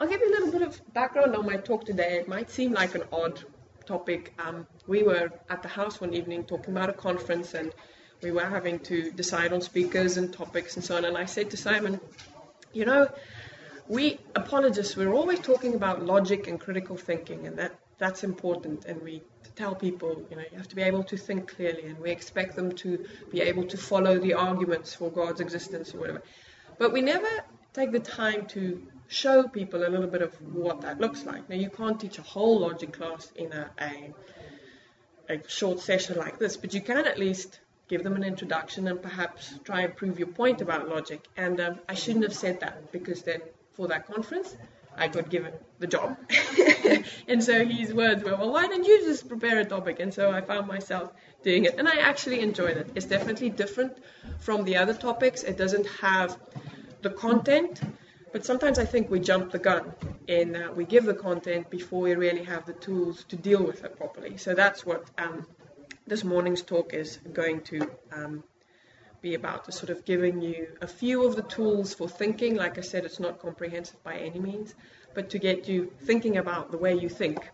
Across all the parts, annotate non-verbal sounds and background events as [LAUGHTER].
I'll give you a little bit of background on my talk today. It might seem like an odd topic. Um, we were at the house one evening talking about a conference and we were having to decide on speakers and topics and so on. And I said to Simon, you know, we apologists, we're always talking about logic and critical thinking, and that, that's important. And we tell people, you know, you have to be able to think clearly, and we expect them to be able to follow the arguments for God's existence or whatever. But we never take the time to show people a little bit of what that looks like. Now, you can't teach a whole logic class in a, a, a short session like this, but you can at least give them an introduction and perhaps try and prove your point about logic. And um, I shouldn't have said that because then for that conference, I got given the job. [LAUGHS] and so his words were, well, why don't you just prepare a topic? And so I found myself doing it. And I actually enjoyed it. It's definitely different from the other topics. It doesn't have the content, but sometimes I think we jump the gun in that we give the content before we really have the tools to deal with it properly. So that's what um, this morning's talk is going to um, be about, to sort of giving you a few of the tools for thinking. Like I said, it's not comprehensive by any means, but to get you thinking about the way you think,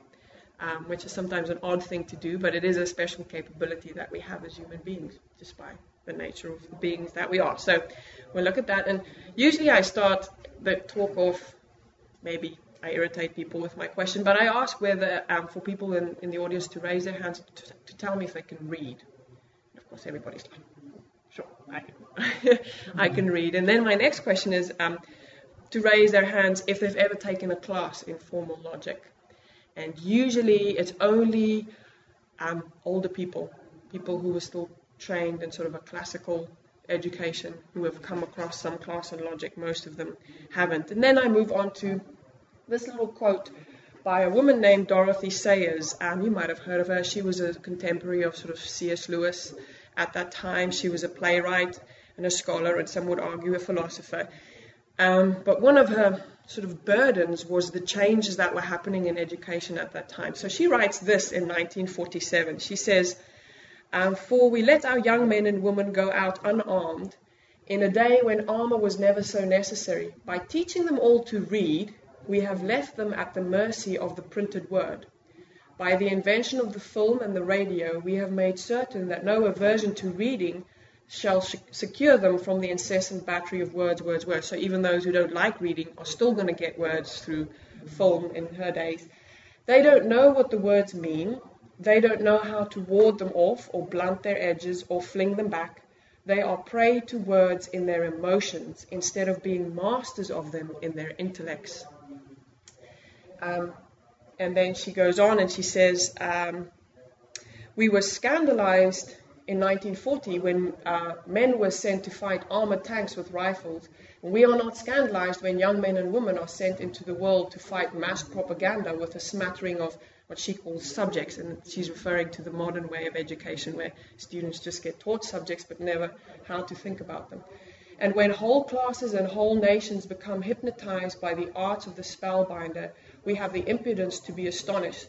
um, which is sometimes an odd thing to do, but it is a special capability that we have as human beings, just by the nature of the beings that we are. So we'll look at that. And usually I start the talk off maybe I irritate people with my question, but I ask whether um, for people in, in the audience to raise their hands to, to tell me if they can read. Of course, everybody's like, sure, I can, [LAUGHS] I can read. And then my next question is um, to raise their hands if they've ever taken a class in formal logic. And usually it's only um, older people, people who are still trained in sort of a classical education, who have come across some class in logic. Most of them haven't. And then I move on to this little quote by a woman named Dorothy Sayers. Um, you might have heard of her. She was a contemporary of sort of C.S. Lewis at that time. She was a playwright and a scholar, and some would argue a philosopher. Um, but one of her sort of burdens was the changes that were happening in education at that time. So she writes this in 1947. She says, um, For we let our young men and women go out unarmed in a day when armor was never so necessary. By teaching them all to read, we have left them at the mercy of the printed word. By the invention of the film and the radio, we have made certain that no aversion to reading shall secure them from the incessant battery of words, words, words. So even those who don't like reading are still going to get words through film in her days. They don't know what the words mean. They don't know how to ward them off or blunt their edges or fling them back. They are prey to words in their emotions instead of being masters of them in their intellects. Um, and then she goes on and she says, um, We were scandalized in 1940 when uh, men were sent to fight armored tanks with rifles. And we are not scandalized when young men and women are sent into the world to fight mass propaganda with a smattering of what she calls subjects. And she's referring to the modern way of education where students just get taught subjects but never how to think about them. And when whole classes and whole nations become hypnotized by the art of the spellbinder, we have the impudence to be astonished.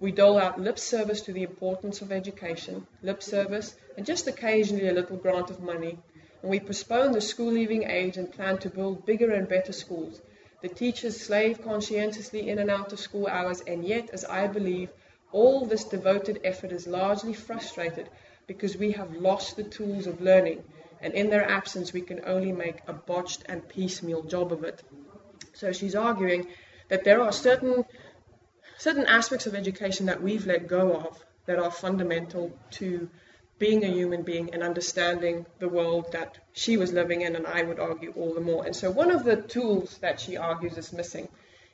We dole out lip service to the importance of education, lip service, and just occasionally a little grant of money. And we postpone the school leaving age and plan to build bigger and better schools. The teachers slave conscientiously in and out of school hours, and yet, as I believe, all this devoted effort is largely frustrated because we have lost the tools of learning, and in their absence, we can only make a botched and piecemeal job of it. So she's arguing that there are certain certain aspects of education that we've let go of that are fundamental to being a human being and understanding the world that she was living in, and I would argue all the more. And so, one of the tools that she argues is missing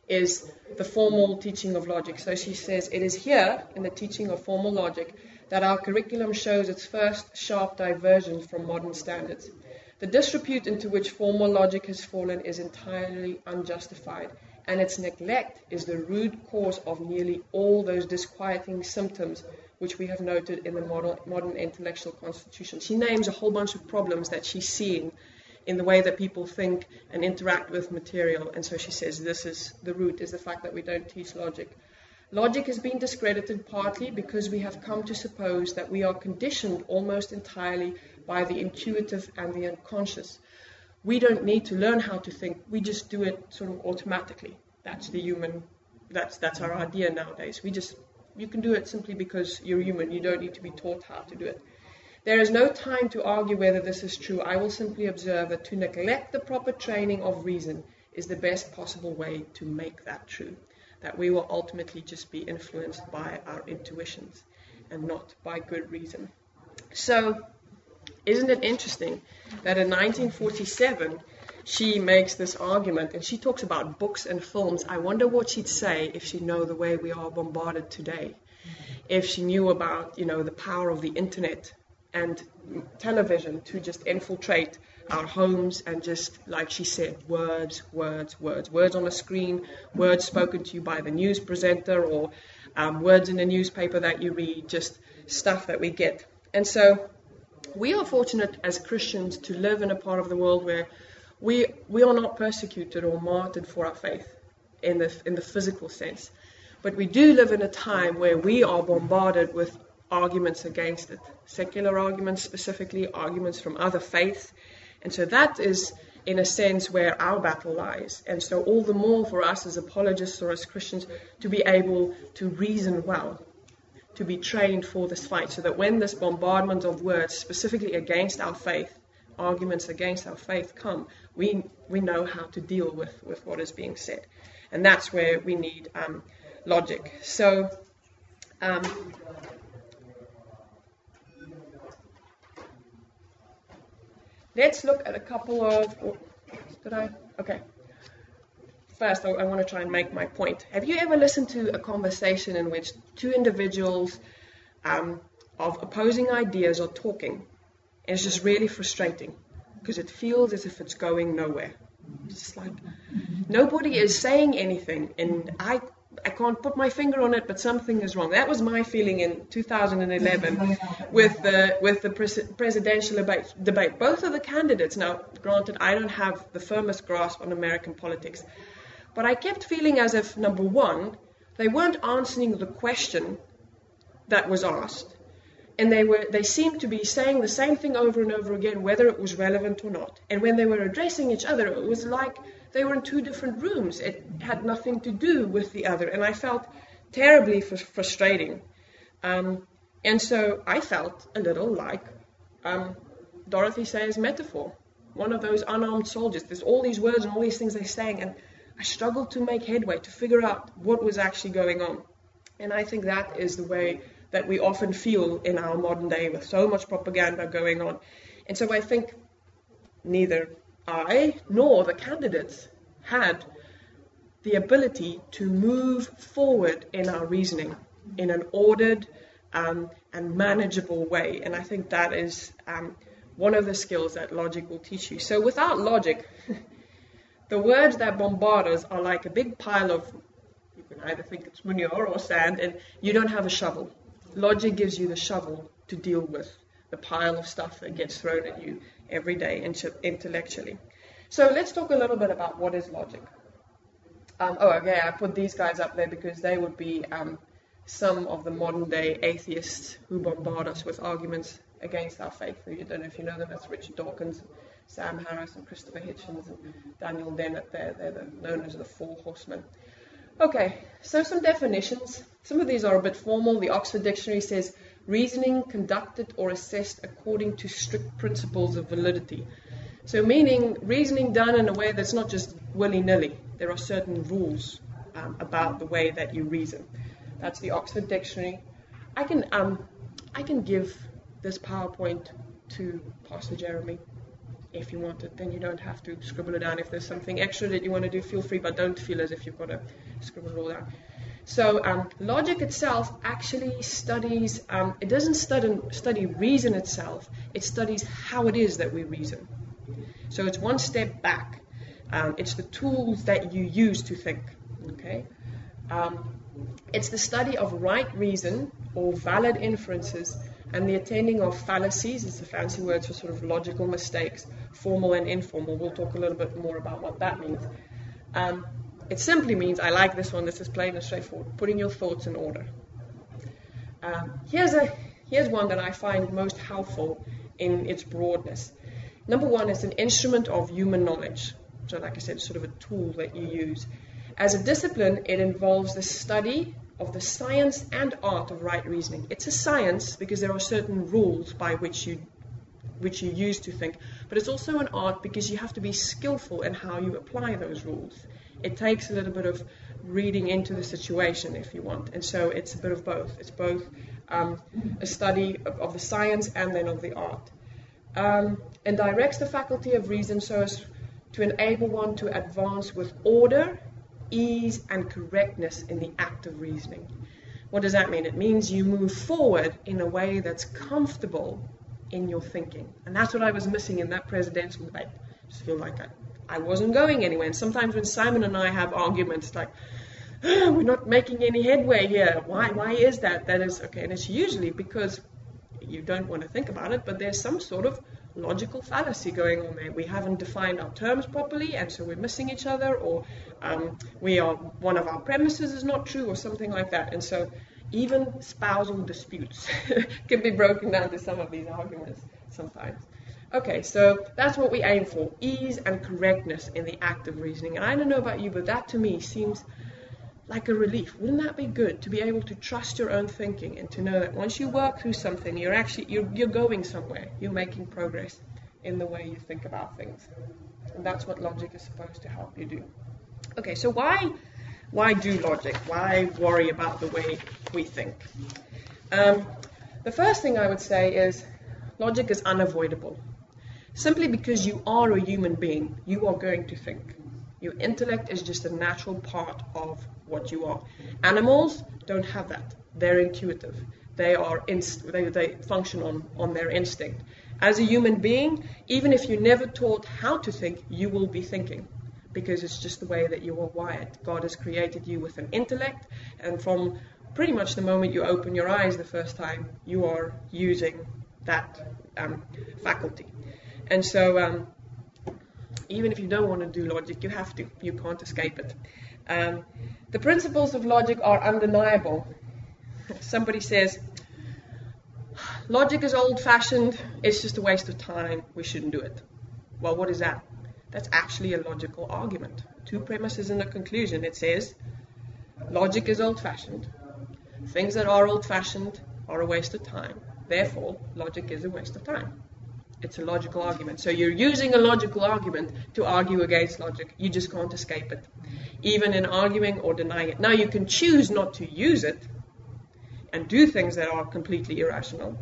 is the formal teaching of logic. So, she says it is here in the teaching of formal logic that our curriculum shows its first sharp diversion from modern standards. The disrepute into which formal logic has fallen is entirely unjustified and its neglect is the root cause of nearly all those disquieting symptoms which we have noted in the modern, modern intellectual constitution. She names a whole bunch of problems that she's seeing in the way that people think and interact with material, and so she says this is the root is the fact that we don't teach logic. Logic has been discredited partly because we have come to suppose that we are conditioned almost entirely by the intuitive and the unconscious we don't need to learn how to think, we just do it sort of automatically. That's the human. That's that's our idea nowadays. We just you can do it simply because you're human. You don't need to be taught how to do it. There is no time to argue whether this is true. I will simply observe that to neglect the proper training of reason is the best possible way to make that true. That we will ultimately just be influenced by our intuitions and not by good reason. So, isn't it interesting that in 1947 she makes this argument and she talks about books and films? I wonder what she'd say if she knew the way we are bombarded today. If she knew about, you know, the power of the internet and television to just infiltrate our homes and just, like she said, words, words, words, words on a screen, words spoken to you by the news presenter or um, words in the newspaper that you read, just stuff that we get. And so we are fortunate as Christians to live in a part of the world where we, we are not persecuted or martyred for our faith in the, in the physical sense. But we do live in a time where we are bombarded with arguments against it, secular arguments specifically, arguments from other faiths. And so that is, in a sense, where our battle lies. And so, all the more for us as apologists or as Christians to be able to reason well, to be trained for this fight, so that when this bombardment of words, specifically against our faith, arguments against our faith come, we, we know how to deal with, with what is being said. And that's where we need um, logic. So, um, Let's look at a couple of. Oh, did I? Okay. First, I, I want to try and make my point. Have you ever listened to a conversation in which two individuals um, of opposing ideas are talking? It's just really frustrating because it feels as if it's going nowhere. It's like nobody is saying anything, and I I can't put my finger on it, but something is wrong. That was my feeling in 2011 with the with the pres- presidential debate, debate. Both of the candidates. Now, granted, I don't have the firmest grasp on American politics, but I kept feeling as if number one, they weren't answering the question that was asked, and they were they seemed to be saying the same thing over and over again, whether it was relevant or not. And when they were addressing each other, it was like they were in two different rooms. It had nothing to do with the other. And I felt terribly fr- frustrating. Um, and so I felt a little like um, Dorothy Sayers' metaphor, one of those unarmed soldiers. There's all these words and all these things they're saying, and I struggled to make headway to figure out what was actually going on. And I think that is the way that we often feel in our modern day with so much propaganda going on. And so I think neither I nor the candidates had the ability to move forward in our reasoning in an ordered um, and manageable way. And I think that is um, one of the skills that logic will teach you. So without logic, [LAUGHS] the words that bombard us are like a big pile of, you can either think it's manure or sand, and you don't have a shovel. Logic gives you the shovel to deal with the pile of stuff that gets thrown at you every day intellectually. So let's talk a little bit about what is logic. Um, oh, okay, I put these guys up there because they would be um, some of the modern day atheists who bombard us with arguments against our faith. You don't know if you know them, that's Richard Dawkins, Sam Harris, and Christopher Hitchens, and Daniel Dennett. They're, they're the, known as the Four Horsemen. Okay, so some definitions. Some of these are a bit formal. The Oxford Dictionary says reasoning conducted or assessed according to strict principles of validity. So, meaning reasoning done in a way that's not just willy nilly. There are certain rules um, about the way that you reason. That's the Oxford Dictionary. I can um, I can give this PowerPoint to Pastor Jeremy if you want it. Then you don't have to scribble it down. If there's something extra that you want to do, feel free, but don't feel as if you've got to scribble it all down. So um, logic itself actually studies, um, it doesn't study, study reason itself, it studies how it is that we reason. So it's one step back. Um, it's the tools that you use to think. Okay? Um, it's the study of right reason or valid inferences and the attending of fallacies. It's a fancy word for sort of logical mistakes, formal and informal. We'll talk a little bit more about what that means. Um, it simply means, I like this one, this is plain and straightforward, putting your thoughts in order. Um, here's, a, here's one that I find most helpful in its broadness. Number one, is an instrument of human knowledge. So, like I said, sort of a tool that you use. As a discipline, it involves the study of the science and art of right reasoning. It's a science because there are certain rules by which you which you use to think, but it's also an art because you have to be skillful in how you apply those rules. It takes a little bit of reading into the situation if you want, and so it's a bit of both. It's both um, a study of, of, the science and then of the art, um, and directs the faculty of reason so as to enable one to advance with order, ease, and correctness in the act of reasoning. What does that mean? It means you move forward in a way that's comfortable in your thinking. And that's what I was missing in that presidential debate. I just feel like I, I wasn't going anywhere. And sometimes when Simon and I have arguments, like, oh, [GASPS] we're not making any headway here. Why, why is that? That is okay. And it's usually because you don't want to think about it, but there's some sort of logical fallacy going on there. We haven't defined our terms properly, and so we're missing each other, or um, we are one of our premises is not true, or something like that. And so, even spousal disputes [LAUGHS] can be broken down to some of these arguments sometimes. Okay, so that's what we aim for ease and correctness in the act of reasoning. And I don't know about you, but that to me seems like a relief. Wouldn't that be good to be able to trust your own thinking and to know that once you work through something, you're actually you're, you're going somewhere. You're making progress in the way you think about things, and that's what logic is supposed to help you do. Okay, so why why do logic? Why worry about the way we think? Um, the first thing I would say is logic is unavoidable. Simply because you are a human being, you are going to think. Your intellect is just a natural part of what you are. Animals don't have that. They're intuitive. They are inst- they, they function on, on their instinct. As a human being, even if you never taught how to think, you will be thinking because it's just the way that you are wired. God has created you with an intellect, and from pretty much the moment you open your eyes the first time, you are using that um, faculty. And so, um, even if you don't want to do logic, you have to. You can't escape it. Um, the principles of logic are undeniable. Somebody says, logic is old fashioned, it's just a waste of time, we shouldn't do it. Well, what is that? That's actually a logical argument. Two premises and a conclusion. It says, logic is old fashioned. Things that are old fashioned are a waste of time. Therefore, logic is a waste of time. It's a logical argument. So you're using a logical argument to argue against logic. You just can't escape it, even in arguing or denying it. Now, you can choose not to use it and do things that are completely irrational,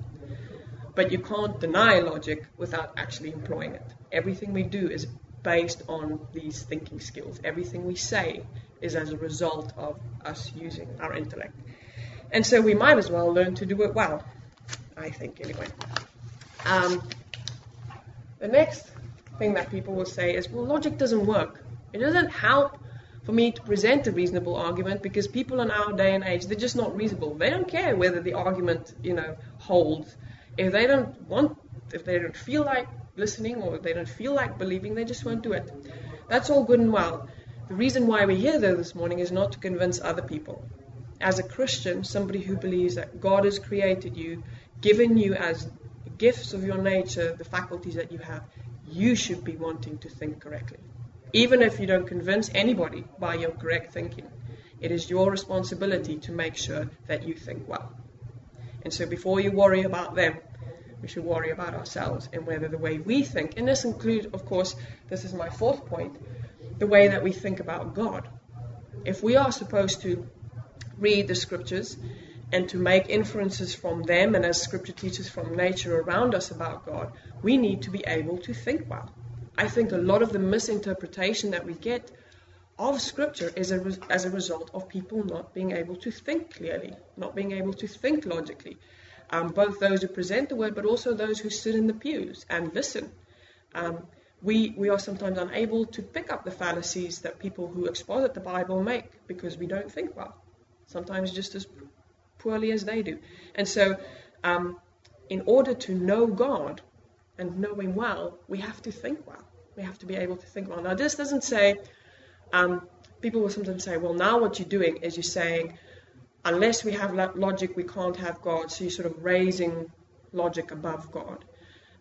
but you can't deny logic without actually employing it. Everything we do is based on these thinking skills. Everything we say is as a result of us using our intellect. And so we might as well learn to do it well, I think, anyway. Um, the next thing that people will say is, well, logic doesn't work. It doesn't help for me to present a reasonable argument because people in our day and age, they're just not reasonable. They don't care whether the argument, you know, holds. If they don't want, if they don't feel like listening or they don't feel like believing, they just won't do it. That's all good and well. The reason why we're here, though, this morning is not to convince other people. As a Christian, somebody who believes that God has created you, given you as gifts of your nature, the faculties that you have, you should be wanting to think correctly. Even if you don't convince anybody by your correct thinking, it is your responsibility to make sure that you think well. And so before you worry about them, we should worry about ourselves and whether the way we think, and this includes, of course, this is my fourth point, the way that we think about God. If we are supposed to read the scriptures and to make inferences from them and as scripture teaches from nature around us about God, we need to be able to think well. I think a lot of the misinterpretation that we get of scripture is a as a result of people not being able to think clearly, not being able to think logically. Um, both those who present the word, but also those who sit in the pews and listen. Um, we, we are sometimes unable to pick up the fallacies that people who exposit the Bible make because we don't think well. Sometimes just as poorly as they do. And so, um, in order to know God and know Him well, we have to think well. We have to be able to think well. Now, this doesn't say, um, people will sometimes say, well, now what you're doing is you're saying, unless we have logic, we can't have God. So you're sort of raising logic above God.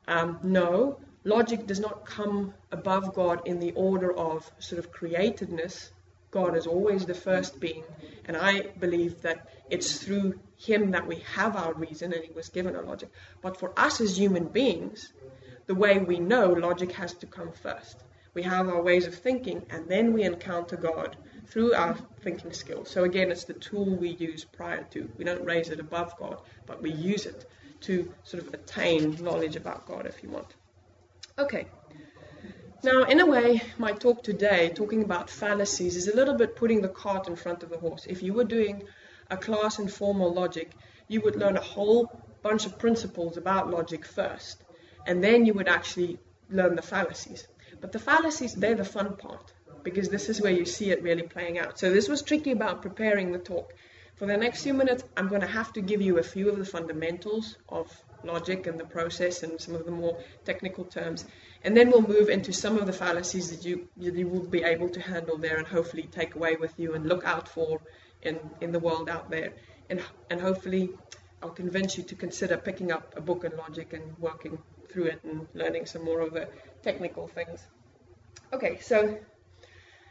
Um, no, logic does not come above God in the order of sort of createdness God is always the first being, and I believe that it's through Him that we have our reason and He was given a logic. But for us as human beings, the way we know logic has to come first. We have our ways of thinking, and then we encounter God through our thinking skills. So again, it's the tool we use prior to. We don't raise it above God, but we use it to sort of attain knowledge about God if you want. Okay. Now, in a way, my talk today, talking about fallacies, is a little bit putting the cart in front of the horse. If you were doing a class in formal logic, you would learn a whole bunch of principles about logic first, and then you would actually learn the fallacies. But the fallacies, they're the fun part, because this is where you see it really playing out. So this was tricky about preparing the talk. For the next few minutes, I'm going to have to give you a few of the fundamentals of logic and the process and some of the more technical terms. And then we'll move into some of the fallacies that you, you will be able to handle there and hopefully take away with you and look out for in, in the world out there. And, and hopefully, I'll convince you to consider picking up a book on logic and working through it and learning some more of the technical things. Okay, so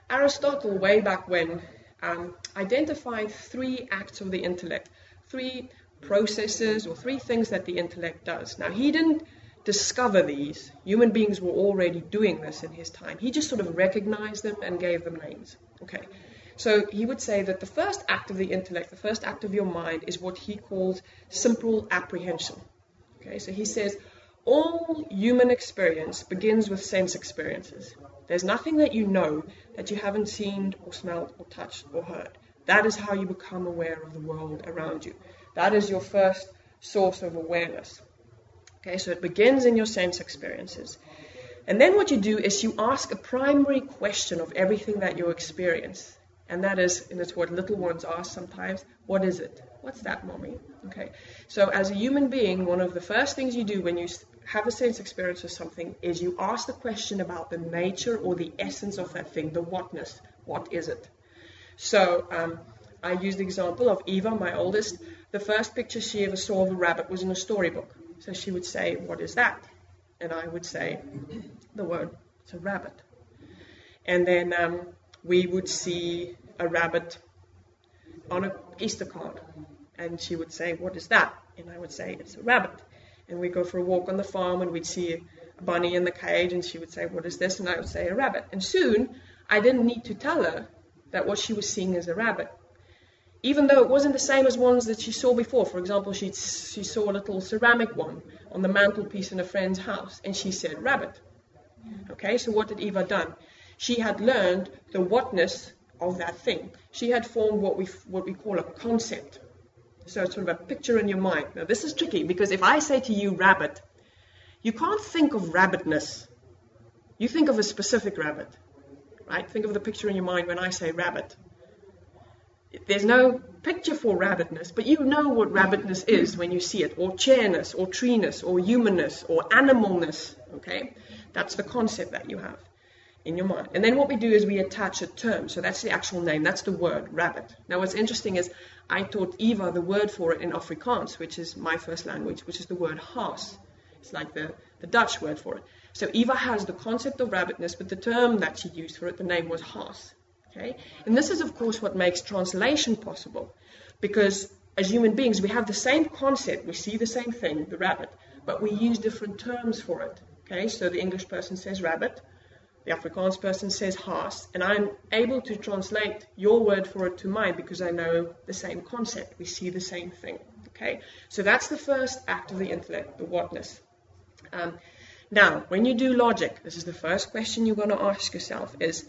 Aristotle, way back when, um, identified three acts of the intellect, three processes or three things that the intellect does. Now, he didn't discover these. Human beings were already doing this in his time. He just sort of recognized them and gave them names. Okay. So he would say that the first act of the intellect, the first act of your mind, is what he calls simple apprehension. Okay, so he says all human experience begins with sense experiences. There's nothing that you know that you haven't seen or smelled or touched or heard. That is how you become aware of the world around you. That is your first source of awareness. Okay, so it begins in your sense experiences. And then what you do is you ask a primary question of everything that you experience. And that is, and it's what little ones ask sometimes, what is it? What's that, mommy? Okay. So as a human being, one of the first things you do when you have a sense experience of something is you ask the question about the nature or the essence of that thing, the whatness. What is it? So um, I used the example of Eva, my oldest. The first picture she ever saw of a rabbit was in a storybook. So she would say, What is that? And I would say, The word, it's a rabbit. And then um, we would see a rabbit on an Easter card. And she would say, What is that? And I would say, It's a rabbit and we'd go for a walk on the farm and we'd see a bunny in the cage and she would say, What is this? And I would say, A rabbit. And soon I didn't need to tell her that what she was seeing is a rabbit. Even though it wasn't the same as ones that she saw before. For example, she, she saw a little ceramic one on the mantelpiece in a friend's house and she said, Rabbit. Okay, so what did Eva done? She had learned the whatness of that thing. She had formed what we, what we call a concept so it's sort of a picture in your mind. Now, this is tricky because if I say to you rabbit, you can't think of rabbitness. You think of a specific rabbit, right? Think of the picture in your mind when I say rabbit. There's no picture for rabbitness, but you know what rabbitness is when you see it, or chairness, or treeness, or humanness, or animalness, okay? That's the concept that you have in your mind. And then what we do is we attach a term. So that's the actual name, that's the word, rabbit. Now, what's interesting is I taught Eva the word for it in Afrikaans, which is my first language, which is the word haas. It's like the, the Dutch word for it. So Eva has the concept of rabbitness, but the term that she used for it, the name was haas. Okay? And this is, of course, what makes translation possible. Because as human beings, we have the same concept, we see the same thing, the rabbit, but we use different terms for it. Okay, so the English person says rabbit, the Afrikaans person says haas, and I'm able to translate your word for it to mine because I know the same concept. We see the same thing. Okay, so that's the first act of the intellect, the whatness. Um, now, when you do logic, this is the first question you're going to ask yourself: Is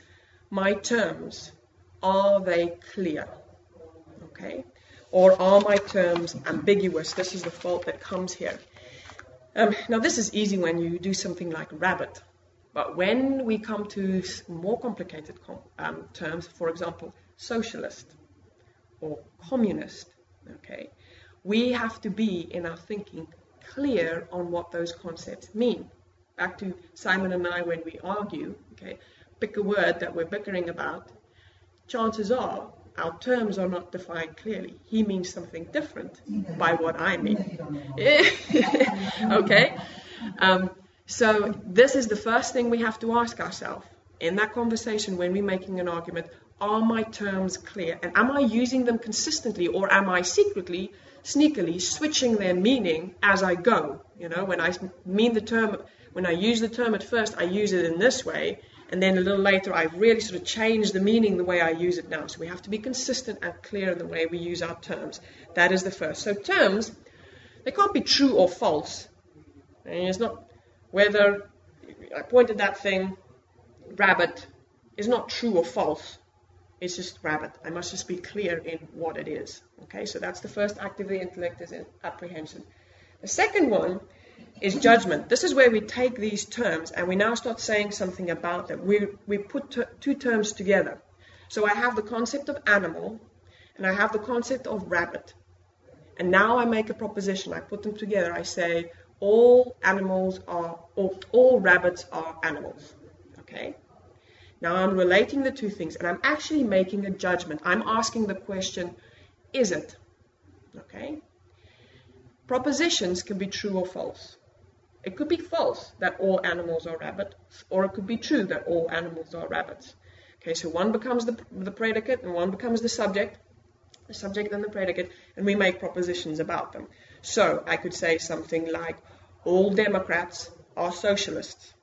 my terms are they clear? Okay, or are my terms ambiguous? This is the fault that comes here. Um, now, this is easy when you do something like rabbit. But when we come to more complicated um, terms, for example, socialist or communist, okay, we have to be in our thinking clear on what those concepts mean. Back to Simon and I when we argue, okay, pick a word that we're bickering about, chances are our terms are not defined clearly. He means something different by what I mean. [LAUGHS] okay? Um, so this is the first thing we have to ask ourselves in that conversation when we're making an argument. are my terms clear? And am I using them consistently or am I secretly, sneakily switching their meaning as I go? You know, when I mean the term, when I use the term at first, I use it in this way. And then a little later, I've really sort of changed the meaning the way I use it now. So we have to be consistent and clear in the way we use our terms. That is the first. So terms, they can't be true or false. It's not whether I pointed that thing, rabbit, is not true or false. It's just rabbit. I must just be clear in what it is. Okay, so that's the first act of the intellect is apprehension. The second one is judgment. This is where we take these terms and we now start saying something about them. We, we put two terms together. So I have the concept of animal and I have the concept of rabbit. And now I make a proposition. I put them together. I say all animals are, all, all rabbits are animals. Okay? Now I'm relating the two things and I'm actually making a judgment. I'm asking the question, is it? Okay? Propositions can be true or false. It could be false that all animals are rabbits, or it could be true that all animals are rabbits. Okay, so one becomes the, the predicate and one becomes the subject, the subject and the predicate, and we make propositions about them. So I could say something like, all Democrats are socialists,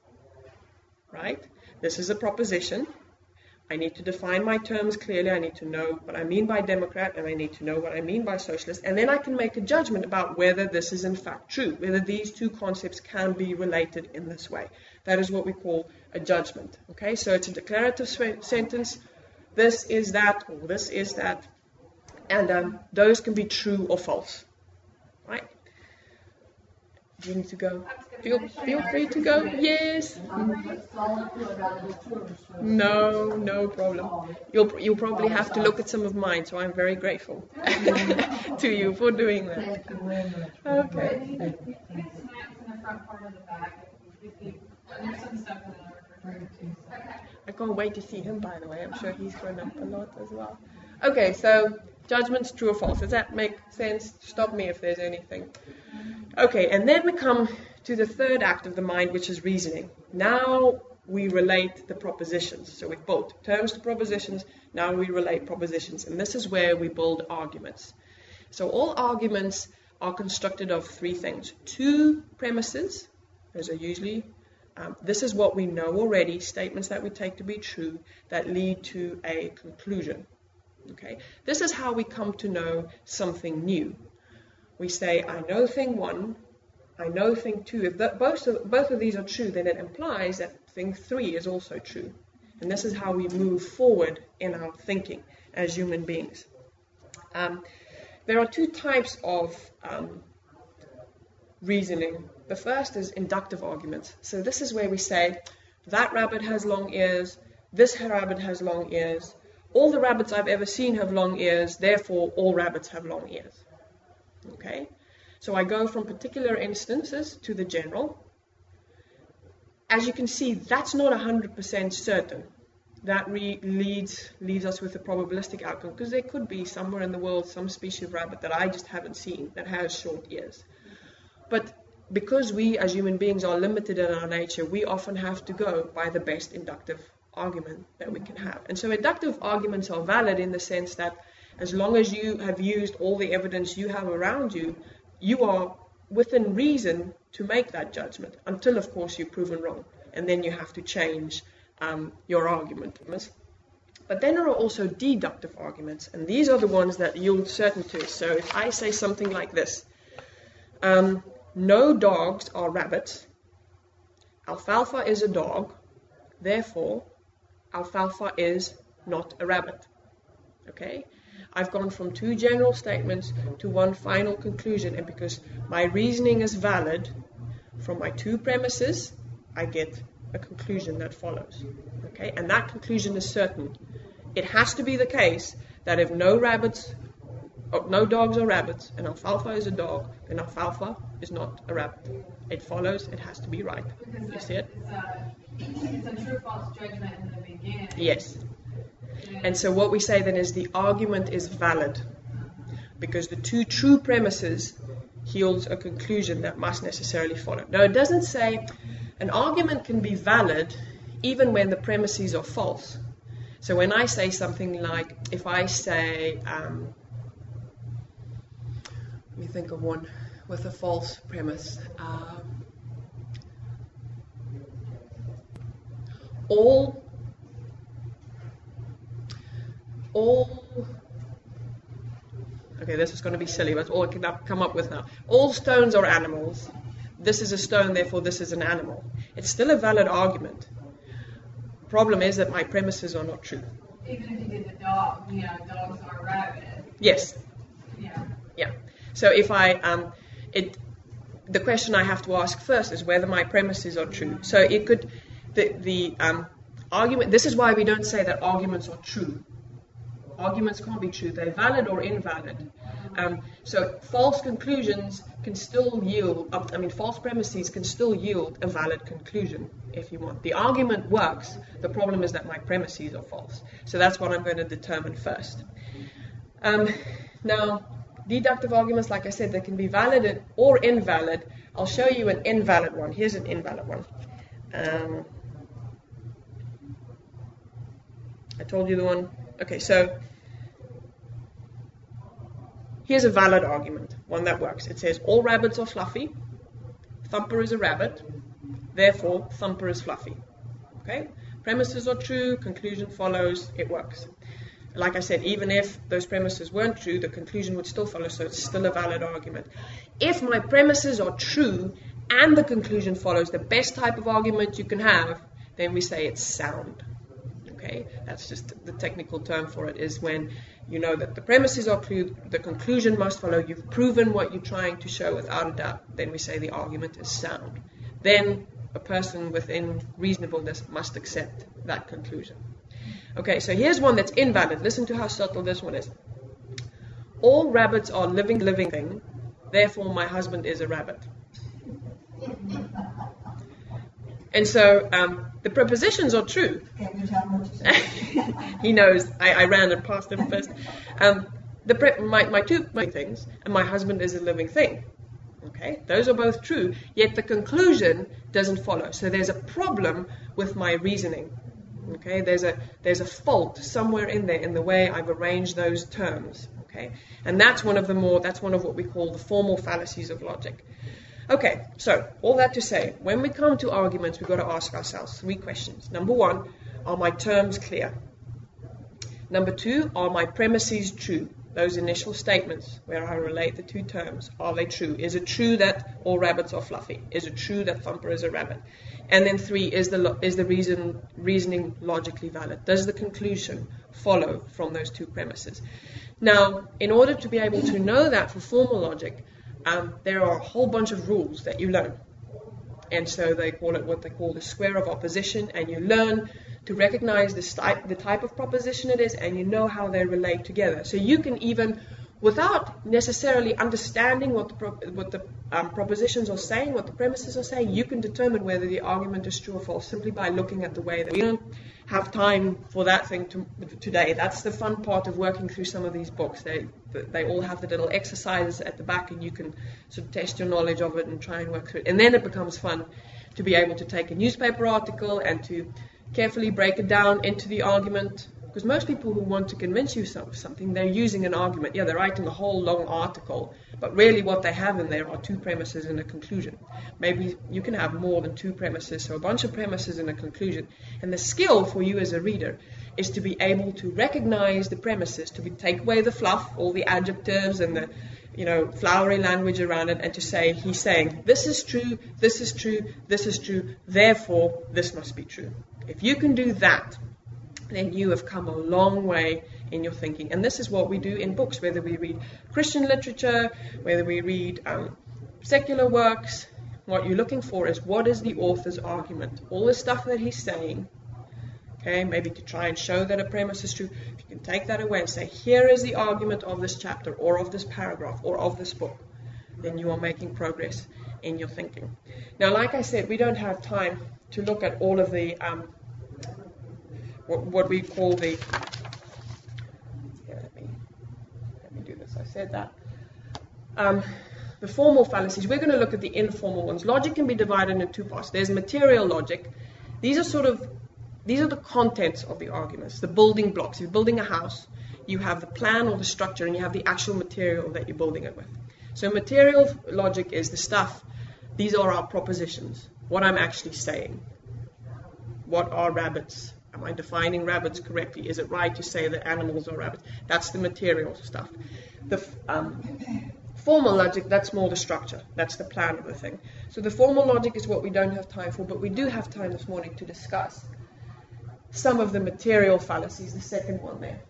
right? This is a proposition. I need to define my terms clearly. I need to know what I mean by Democrat and I need to know what I mean by socialist. And then I can make a judgment about whether this is in fact true, whether these two concepts can be related in this way. That is what we call a judgment. Okay, so it's a declarative sentence. This is that, or this is that. And um, those can be true or false. Right? Do you need to go? Feel, feel free to go. Yes. No, no problem. You'll, you'll probably have to look at some of mine, so I'm very grateful [LAUGHS] to you for doing that. Okay. I can't wait to see him, by the way. I'm sure he's grown up a lot as well. Okay, so judgments, true or false. Does that make sense? Stop me if there's anything. Okay, and then we come to the third act of the mind, which is reasoning. Now we relate the propositions. So we've built terms to propositions, now we relate propositions. And this is where we build arguments. So all arguments are constructed of three things two premises, those are usually, um, this is what we know already, statements that we take to be true that lead to a conclusion. Okay, this is how we come to know something new. We say, I know thing one, I know thing two, if both, of, both of these are true, then it implies that thing three is also true. And this is how we move forward in our thinking as human beings. Um, there are two types of um, reasoning. The first is inductive arguments. So this is where we say, that rabbit has long ears, this rabbit has long ears, all the rabbits I've ever seen have long ears, therefore all rabbits have long ears. Okay? So I go from particular instances to the general. As you can see, that's not 100% certain. That leads, leaves us with a probabilistic outcome because there could be somewhere in the world some species of rabbit that I just haven't seen that has short ears. But because we as human beings are limited in our nature, we often have to go by the best inductive argument that we can have. And so inductive arguments are valid in the sense that as long as you have used all the evidence you have around you, you are within reason to make that judgment until, of course, you're proven wrong. And then you have to change um, your argument. But then there are also deductive arguments, and these are the ones that yield certainty. So if I say something like this um, No dogs are rabbits, alfalfa is a dog, therefore, alfalfa is not a rabbit. Okay? I've gone from two general statements to one final conclusion, and because my reasoning is valid, from my two premises, I get a conclusion that follows. Okay, and that conclusion is certain. It has to be the case that if no rabbits, no dogs are rabbits, and alfalfa is a dog, then alfalfa is not a rabbit. It follows. It has to be right. Because you see it? It's a, a true-false judgment in the beginning. Yes. And so what we say then is the argument is valid because the two true premises yields a conclusion that must necessarily follow. Now, it doesn't say an argument can be valid even when the premises are false. So when I say something like, if I say, um, let me think of one with a false premise. Um, all all okay this is going to be silly but all i can come up with now all stones are animals. This is a stone therefore this is an animal. It's still a valid argument. Problem is that my premises are not true. Even if you did the dog, you know, dogs are rabid. yes. Yeah. yeah so if i um, it the question i have to ask first is whether my premises are true so it could the the um, argument this is why we don't say that arguments are true arguments can't be true. They're valid or invalid. Um, so false conclusions can still yield, I mean, false premises can still yield a valid conclusion if you want. The argument works. The problem is that my premises are false. So that's what I'm going to determine first. Um, now, deductive arguments, like I said, they can be valid or invalid. I'll show you an invalid one. Here's an invalid one. Um, I told you the one. Okay, so here's a valid argument, one that works. It says all rabbits are fluffy. Thumper is a rabbit. Therefore, Thumper is fluffy. Okay? Premises are true, conclusion follows, it works. Like I said, even if those premises weren't true, the conclusion would still follow, so it's still a valid argument. If my premises are true and the conclusion follows, the best type of argument you can have, then we say it's sound. Okay, that's just the technical term for it. Is when you know that the premises are true, the conclusion must follow. You've proven what you're trying to show without a doubt. Then we say the argument is sound. Then a person within reasonableness must accept that conclusion. Okay, so here's one that's invalid. Listen to how subtle this one is. All rabbits are living, living thing. Therefore, my husband is a rabbit. And so um, the prepositions are true. Can you tell me what to say? [LAUGHS] he knows. I, I ran it past him first. Um, the pre- my, my two my things, and my husband is a living thing. Okay, those are both true. Yet the conclusion doesn't follow. So there's a problem with my reasoning. Okay, there's a there's a fault somewhere in there in the way I've arranged those terms. Okay, and that's one of the more that's one of what we call the formal fallacies of logic. Okay, so all that to say, when we come to arguments, we've got to ask ourselves three questions. Number one, are my terms clear? Number two, are my premises true? Those initial statements where I relate the two terms, are they true? Is it true that all rabbits are fluffy? Is it true that Thumper is a rabbit? And then three, is the lo- is the reason reasoning logically valid? Does the conclusion follow from those two premises? Now, in order to be able to know that for formal logic, um, there are a whole bunch of rules that you learn. And so they call it what they call the square of opposition, and you learn to recognize the, sti- the type of proposition it is, and you know how they relate together. So you can even, without necessarily understanding what the, pro- what the um, propositions are saying, what the premises are saying, you can determine whether the argument is true or false simply by looking at the way that we don't have time for that thing to, today. That's the fun part of working through some of these books. They they all have the little exercises at the back, and you can sort of test your knowledge of it and try and work through it. And then it becomes fun to be able to take a newspaper article and to carefully break it down into the argument. Because most people who want to convince you of something, they're using an argument. Yeah, they're writing a whole long article, but really what they have in there are two premises and a conclusion. Maybe you can have more than two premises, so a bunch of premises and a conclusion. And the skill for you as a reader is to be able to recognize the premises, to be, take away the fluff, all the adjectives and the you know, flowery language around it, and to say, he's saying, this is true, this is true, this is true, therefore, this must be true. If you can do that, then you have come a long way in your thinking. And this is what we do in books, whether we read Christian literature, whether we read um, secular works. What you're looking for is what is the author's argument? All the stuff that he's saying, okay, maybe to try and show that a premise is true. If you can take that away and say, here is the argument of this chapter, or of this paragraph, or of this book, then you are making progress in your thinking. Now, like I said, we don't have time to look at all of the um, what, what we call the. Here, let me let me do this. I said that. Um, the formal fallacies. We're going to look at the informal ones. Logic can be divided into two parts. There's material logic. These are sort of these are the contents of the arguments, the building blocks. If you're building a house, you have the plan or the structure, and you have the actual material that you're building it with. So material logic is the stuff. These are our propositions. What I'm actually saying. What are rabbits? Am I defining rabbits correctly? Is it right to say that animals are rabbits? That's the material stuff. The um, formal logic, that's more the structure. That's the plan of the thing. So the formal logic is what we don't have time for, but we do have time this morning to discuss some of the material fallacies, the second one there.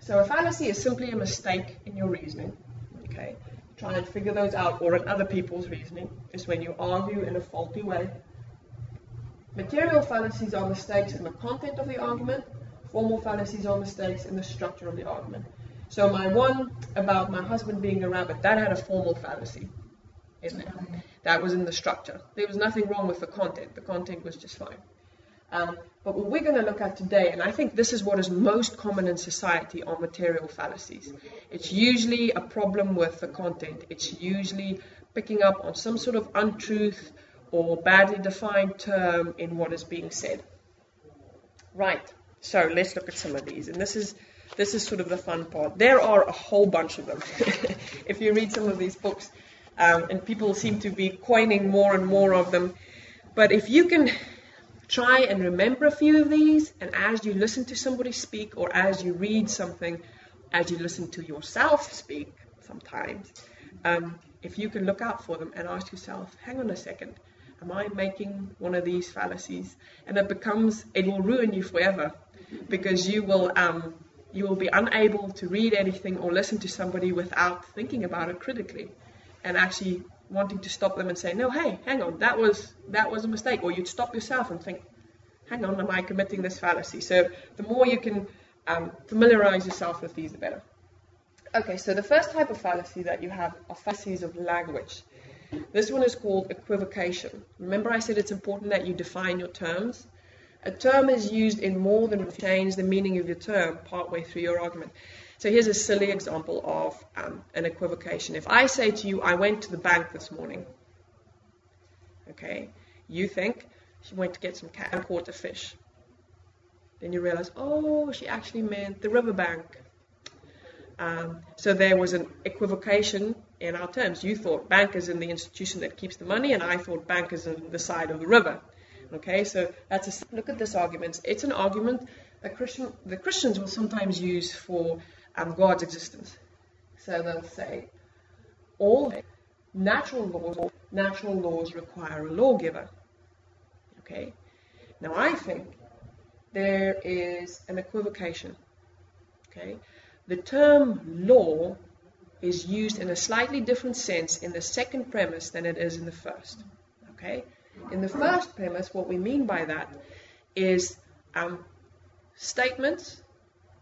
So a fallacy is simply a mistake in your reasoning. Okay? Try and figure those out, or in other people's reasoning, is when you argue in a faulty way. Material fallacies are mistakes in the content of the argument. Formal fallacies are mistakes in the structure of the argument. So my one about my husband being a rabbit, that had a formal fallacy in there. That was in the structure. There was nothing wrong with the content. The content was just fine. Um, but what we're going to look at today, and I think this is what is most common in society, are material fallacies. It's usually a problem with the content. It's usually picking up on some sort of untruth or badly defined term in what is being said. Right. So let's look at some of these, and this is this is sort of the fun part. There are a whole bunch of them. [LAUGHS] if you read some of these books, um, and people seem to be coining more and more of them. But if you can try and remember a few of these, and as you listen to somebody speak, or as you read something, as you listen to yourself speak sometimes, um, if you can look out for them and ask yourself, hang on a second, am I making one of these fallacies? And it becomes, it will ruin you forever because you will, um, you will be unable to read anything or listen to somebody without thinking about it critically and actually wanting to stop them and say, no, hey, hang on, that was that was a mistake. Or you'd stop yourself and think, hang on, am I committing this fallacy? So the more you can um, familiarize yourself with these, the better. Okay, so the first type of fallacy that you have are fallacies of language. This one is called equivocation. Remember, I said it's important that you define your terms. A term is used in more than change the meaning of your term partway through your argument. So here's a silly example of um, an equivocation. If I say to you, I went to the bank this morning, okay, you think she went to get some cat and caught a fish. Then you realize, oh, she actually meant the riverbank. Um, so there was an equivocation in our terms. You thought bankers in the institution that keeps the money, and I thought bankers in the side of the river. Okay, so that's a look at this argument. It's an argument that Christian, the Christians will sometimes use for um, God's existence. So they'll say, all natural laws, natural laws require a lawgiver. Okay? Now I think there is an equivocation. Okay? The term law is used in a slightly different sense in the second premise than it is in the first. Okay? In the first premise, what we mean by that is um, statements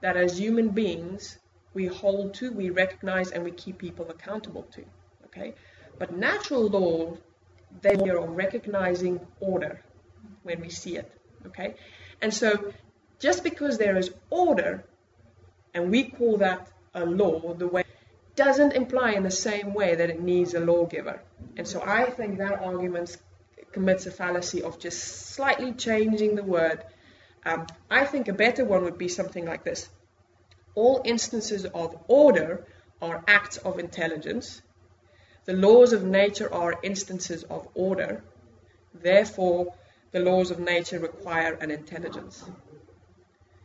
that as human beings we hold to, we recognize, and we keep people accountable to. Okay? But natural law, they are recognizing order when we see it. Okay? And so just because there is order, and we call that a law, the way doesn't imply in the same way that it needs a lawgiver. And so I think that argument commits a fallacy of just slightly changing the word. Um, I think a better one would be something like this all instances of order are acts of intelligence. The laws of nature are instances of order. Therefore, the laws of nature require an intelligence.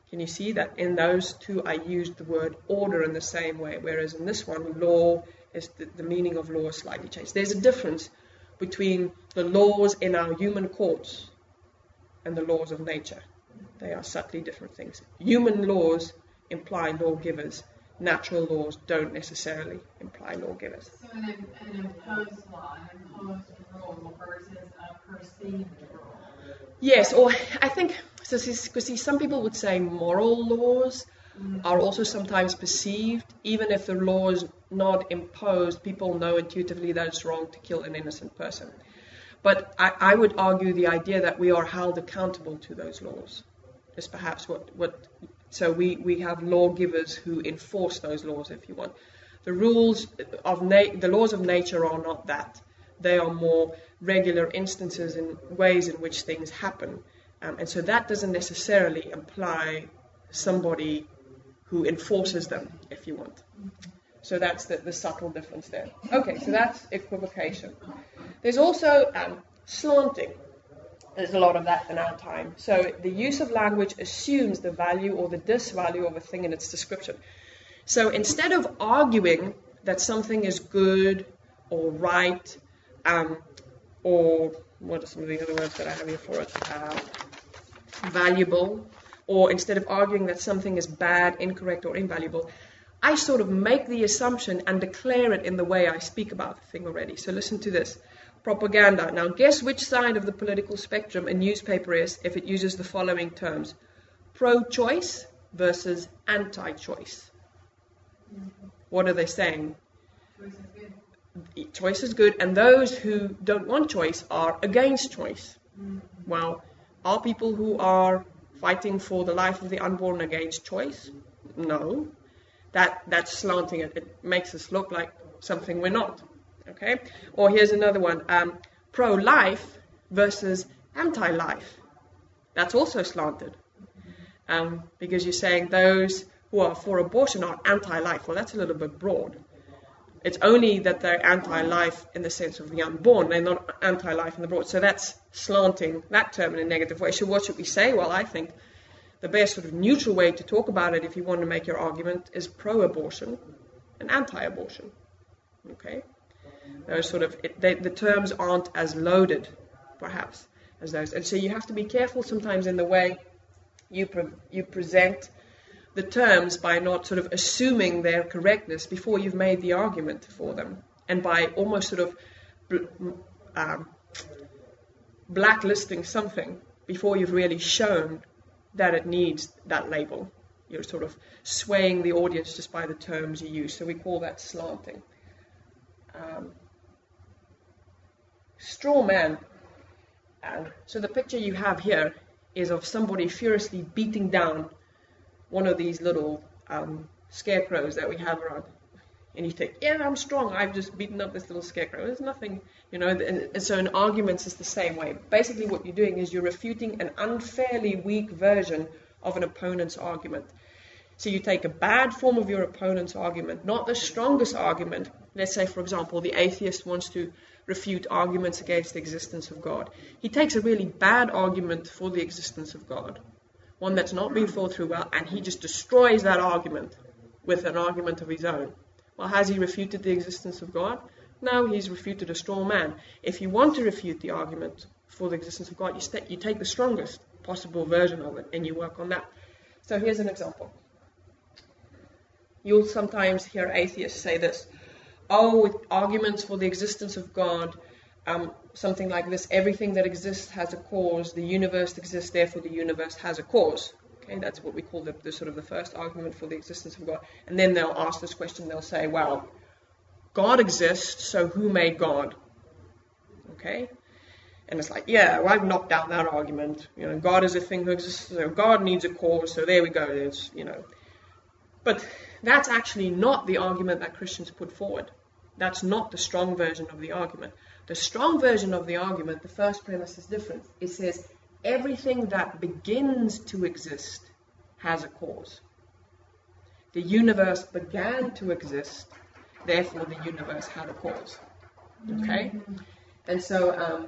Can you see that in those two I used the word order in the same way, whereas in this one, law is the, the meaning of law is slightly changed. There's a difference between the laws in our human courts and the laws of nature. They are subtly different things. Human laws imply lawgivers. Natural laws don't necessarily imply lawgivers. So an, an imposed law, an imposed rule versus a perceived rule. Yes, or I think so. See, some people would say moral laws mm. are also sometimes perceived, even if the law is not imposed. People know intuitively that it's wrong to kill an innocent person. But I, I would argue the idea that we are held accountable to those laws is perhaps what, what so we, we have lawgivers who enforce those laws, if you want. The rules of na- the laws of nature are not that. They are more regular instances and ways in which things happen. Um, and so that doesn't necessarily imply somebody who enforces them, if you want. So that's the, the subtle difference there. Okay, so that's equivocation. There's also um, slanting. There's a lot of that in our time. So the use of language assumes the value or the disvalue of a thing in its description. So instead of arguing that something is good or right, um, or what are some of the other words that I have here for it? Uh, valuable, or instead of arguing that something is bad, incorrect, or invaluable, I sort of make the assumption and declare it in the way I speak about the thing already. So listen to this propaganda. Now, guess which side of the political spectrum a newspaper is if it uses the following terms pro choice versus anti choice. What are they saying? Choice is good. Choice is good, and those who don't want choice are against choice. Well, are people who are fighting for the life of the unborn against choice? No. That that's slanting it. It makes us look like something we're not. Okay? Or here's another one: um, pro-life versus anti-life. That's also slanted, um, because you're saying those who are for abortion are anti-life. Well, that's a little bit broad. It's only that they're anti-life in the sense of the unborn. They're not anti-life in the broad. So that's slanting that term in a negative way. So what should we say? Well, I think the best sort of neutral way to talk about it, if you want to make your argument, is pro-abortion and anti-abortion. Okay, those sort of it, they, the terms aren't as loaded, perhaps, as those, and so you have to be careful sometimes in the way you pre- you present the terms by not sort of assuming their correctness before you've made the argument for them, and by almost sort of um, blacklisting something before you've really shown that it needs that label. You're sort of swaying the audience just by the terms you use. So we call that slanting. Um, straw man. So the picture you have here is of somebody furiously beating down one of these little um, scarecrows that we have around. And you think, yeah, I'm strong. I've just beaten up this little scarecrow. There's nothing, you know. And, and so in arguments, it's the same way. Basically, what you're doing is you're refuting an unfairly weak version of an opponent's argument. So you take a bad form of your opponent's argument, not the strongest argument. Let's say, for example, the atheist wants to refute arguments against the existence of God. He takes a really bad argument for the existence of God, one that's not been thought through well, and he just destroys that argument with an argument of his own. Well, has he refuted the existence of God? No, he's refuted a straw man. If you want to refute the argument for the existence of God, you, st- you take the strongest possible version of it and you work on that. So here's an example. You'll sometimes hear atheists say this oh, with arguments for the existence of God, um, something like this everything that exists has a cause, the universe exists, therefore the universe has a cause. Okay, that's what we call the, the sort of the first argument for the existence of God. And then they'll ask this question, they'll say, well, God exists, so who made God? Okay? And it's like, yeah, well, I've knocked down that argument. You know, God is a thing who exists, so God needs a cause, so there we go. It's, you know. But that's actually not the argument that Christians put forward. That's not the strong version of the argument. The strong version of the argument, the first premise is different. It says everything that begins to exist has a cause. The universe began to exist, therefore the universe had a cause. Okay? And so um,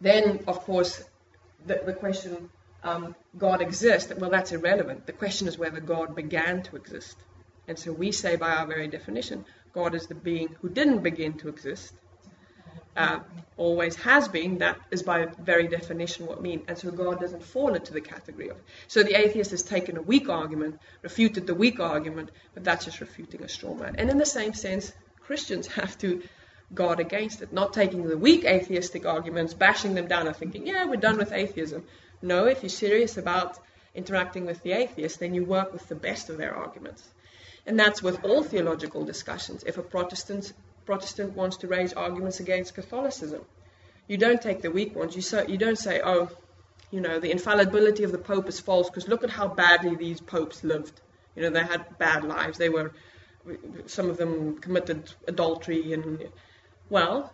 then, of course, the, the question um, God exists, well, that's irrelevant. The question is whether God began to exist. And so we say, by our very definition, God is the being who didn't begin to exist, uh, always has been. That is by very definition what mean. And so God doesn't fall into the category of. So the atheist has taken a weak argument, refuted the weak argument, but that's just refuting a straw man. And in the same sense, Christians have to guard against it, not taking the weak atheistic arguments, bashing them down, and thinking, yeah, we're done with atheism. No, if you're serious about interacting with the atheist, then you work with the best of their arguments. And that's with all theological discussions. If a Protestant Protestant wants to raise arguments against Catholicism. You don't take the weak ones. You, so, you don't say, oh, you know, the infallibility of the Pope is false because look at how badly these popes lived. You know, they had bad lives. They were, some of them committed adultery and, well,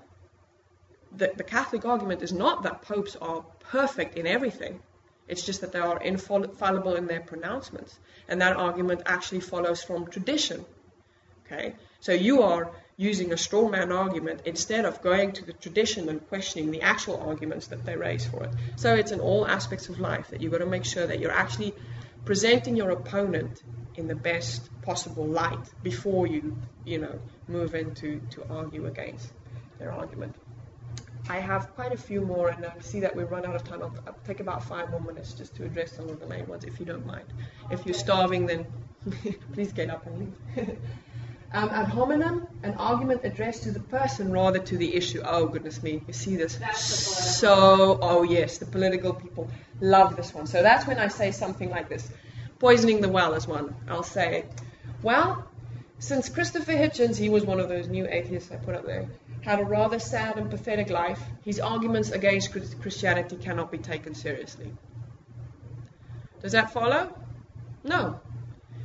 the, the Catholic argument is not that popes are perfect in everything. It's just that they are infallible in their pronouncements. And that argument actually follows from tradition. Okay? So you are using a straw man argument instead of going to the tradition and questioning the actual arguments that they raise for it. So it's in all aspects of life that you've got to make sure that you're actually presenting your opponent in the best possible light before you, you know, move into to argue against their argument. I have quite a few more, and I see that we've run out of time. I'll, I'll, take about five more minutes just to address some of the main ones, if you don't mind. If you're starving, then [LAUGHS] please get up and leave. [LAUGHS] um, ad hominem, an argument addressed to the person rather to the issue. Oh, goodness me, you see this? So, oh yes, the political people love this one. So that's when I say something like this. Poisoning the well is one. I'll say, well, since Christopher Hitchens, he was one of those new atheists I put up there, had a rather sad and pathetic life, his arguments against Christianity cannot be taken seriously. Does that follow? No.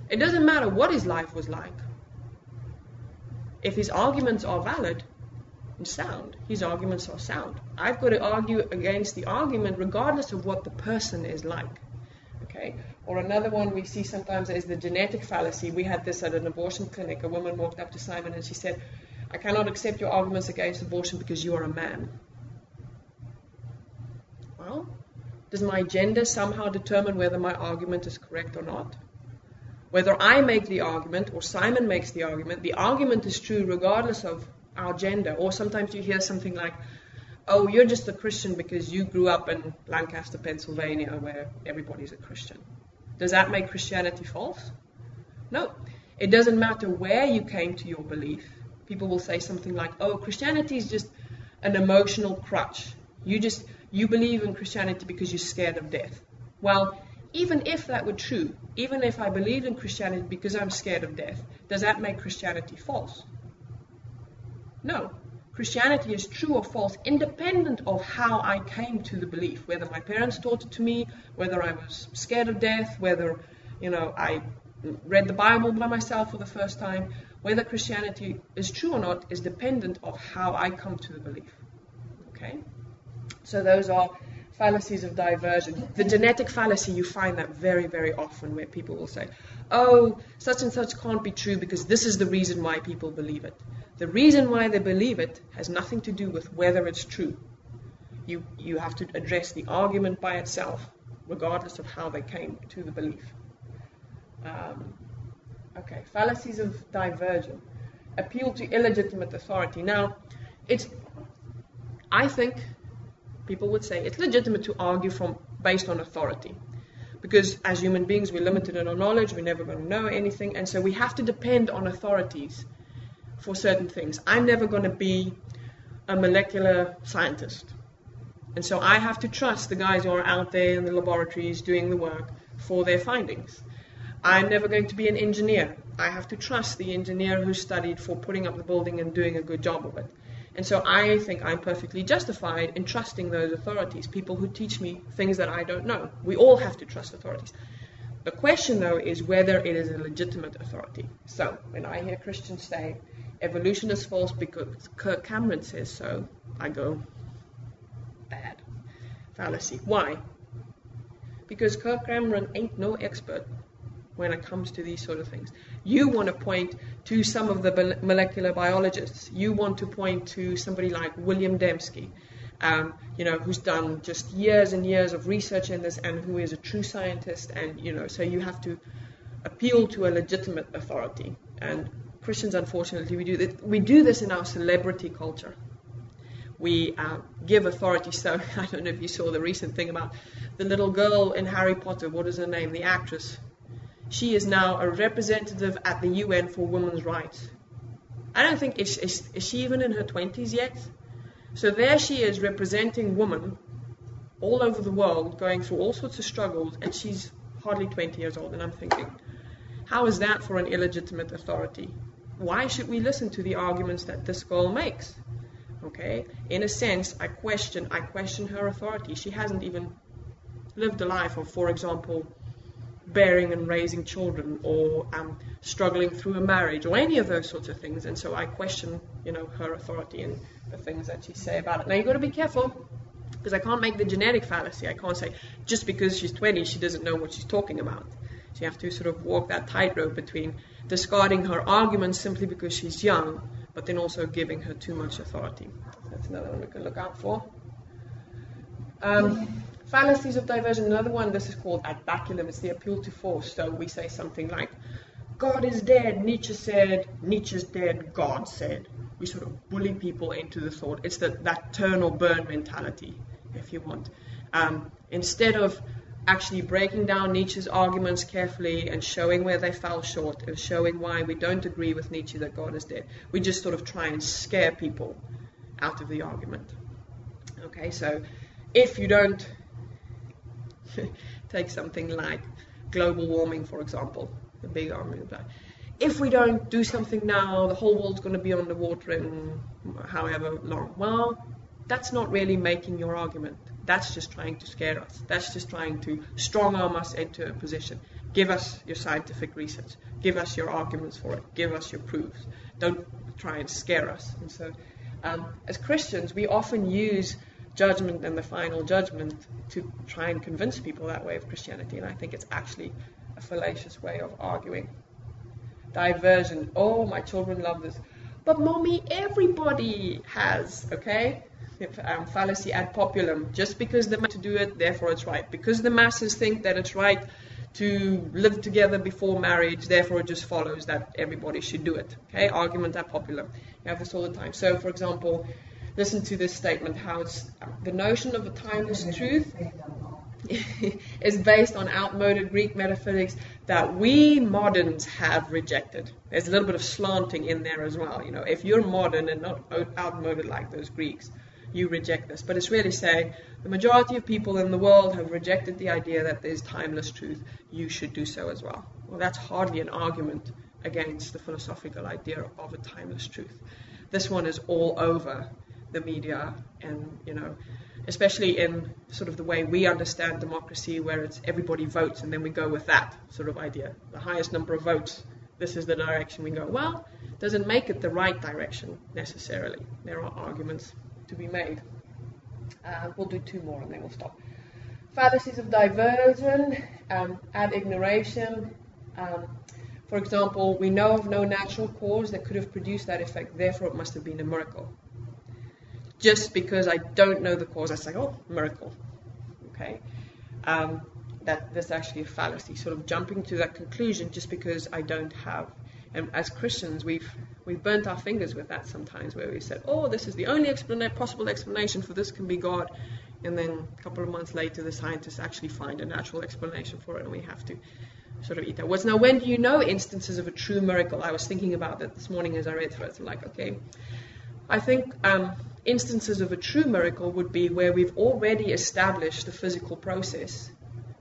It doesn't matter what his life was like. If his arguments are valid and sound, his arguments are sound. I've got to argue against the argument regardless of what the person is like. Okay? Or another one we see sometimes is the genetic fallacy. We had this at an abortion clinic. A woman walked up to Simon and she said, I cannot accept your arguments against abortion because you are a man. Well, does my gender somehow determine whether my argument is correct or not? Whether I make the argument or Simon makes the argument, the argument is true regardless of our gender. Or sometimes you hear something like, oh, you're just a Christian because you grew up in Lancaster, Pennsylvania, where everybody's a Christian. Does that make Christianity false? No. It doesn't matter where you came to your belief people will say something like, "Oh, Christianity is just an emotional crutch. You just you believe in Christianity because you're scared of death." Well, even if that were true, even if I believed in Christianity because I'm scared of death, does that make Christianity false? No. Christianity is true or false independent of how I came to the belief, whether my parents taught it to me, whether I was scared of death, whether, you know, I read the Bible by myself for the first time, whether Christianity is true or not is dependent of how I come to the belief. Okay? So those are fallacies of diversion. The genetic fallacy, you find that very, very often where people will say, oh, such and such can't be true because this is the reason why people believe it. The reason why they believe it has nothing to do with whether it's true. You, you have to address the argument by itself, regardless of how they came to the belief. Um, Okay, fallacies of diversion. Appeal to illegitimate authority. Now, it's, I think people would say it's legitimate to argue from based on authority. Because as human beings, we're limited in our knowledge, we're never going to know anything, and so we have to depend on authorities for certain things. I'm never going to be a molecular scientist. And so I have to trust the guys who are out there in the laboratories doing the work for their findings. I'm never going to be an engineer. I have to trust the engineer who studied for putting up the building and doing a good job of it. And so I think I'm perfectly justified in trusting those authorities, people who teach me things that I don't know. We all have to trust authorities. The question, though, is whether it is a legitimate authority. So when I hear Christians say evolution is false because Kirk Cameron says so, I go, bad. Fallacy. Why? Because Kirk Cameron ain't no expert when it comes to these sort of things. You want to point to some of the molecular biologists. You want to point to somebody like William Dembski, um, you know, who's done just years and years of research in this and who is a true scientist. And you know, so you have to appeal to a legitimate authority. And Christians, unfortunately, we do this, we do this in our celebrity culture. We uh, give authority. So [LAUGHS] I don't know if you saw the recent thing about the little girl in Harry Potter. What is her name? The actress she is now a representative at the UN for women's rights. I don't think, is, is, is she even in her 20s yet? So there she is representing women all over the world, going through all sorts of struggles, and she's hardly 20 years old. And I'm thinking, how is that for an illegitimate authority? Why should we listen to the arguments that this girl makes? Okay, in a sense, I question, I question her authority. She hasn't even lived a life of, for example, bearing and raising children or um, struggling through a marriage or any of those sorts of things. And so I question, you know, her authority and the things that she say about it. Now you've got to be careful because I can't make the genetic fallacy. I can't say just because she's 20 she doesn't know what she's talking about. So you have to sort of walk that tightrope between discarding her arguments simply because she's young, but then also giving her too much authority. That's another one we can look out for. Um, fallacies of diversion. Another one. This is called ad baculum. It's the appeal to force. So we say something like, "God is dead." Nietzsche said, "Nietzsche's dead." God said. We sort of bully people into the thought. It's that that turn or burn mentality, if you want. Um, instead of actually breaking down Nietzsche's arguments carefully and showing where they fell short and showing why we don't agree with Nietzsche that God is dead. We just sort of try and scare people out of the argument. Okay, so if you don't [LAUGHS] take something like global warming, for example, the big argument, if we don't do something now, the whole world's going to be underwater in however long. Well, that's not really making your argument. That's just trying to scare us. That's just trying to strong arm us into a position. Give us your scientific research. Give us your arguments for it. Give us your proofs. Don't try and scare us. And so, um, as Christians, we often use judgment and the final judgment to try and convince people that way of Christianity. And I think it's actually a fallacious way of arguing. Diversion. Oh, my children love this. But, mommy, everybody has, okay? um, fallacy ad populum. Just because the to do it, therefore it's right. Because the masses think that it's right to live together before marriage, therefore it just follows that everybody should do it. Okay, argument ad populum. You have this all the time. So, for example, listen to this statement: how it's the notion of a timeless truth [LAUGHS] is based on outmoded Greek metaphysics that we moderns have rejected. There's a little bit of slanting in there as well. You know, if you're modern and not outmoded like those Greeks, you reject this. But it's really saying the majority of people in the world have rejected the idea that there's timeless truth. You should do so as well. Well, that's hardly an argument against the philosophical idea of a timeless truth. This one is all over the media and, you know, especially in sort of the way we understand democracy, where it's everybody votes and then we go with that sort of idea. The highest number of votes, this is the direction we go. Well, doesn't make it the right direction necessarily. There are arguments to be made. Uh, we'll do two more and then we'll stop. Fallacies of diversion, um, ad ignoration. Um, for example, we know of no natural cause that could have produced that effect, therefore it must have been a miracle. Just because I don't know the cause, I say, oh, miracle. Okay? Um, that that's actually a fallacy, sort of jumping to that conclusion just because I don't have and as Christians, we've we've burnt our fingers with that sometimes, where we said, "Oh, this is the only explana- possible explanation for this can be God," and then a couple of months later, the scientists actually find a natural explanation for it, and we have to sort of eat that. What's now? When do you know instances of a true miracle? I was thinking about that this morning as I read through it. I'm like, okay, I think um, instances of a true miracle would be where we've already established the physical process,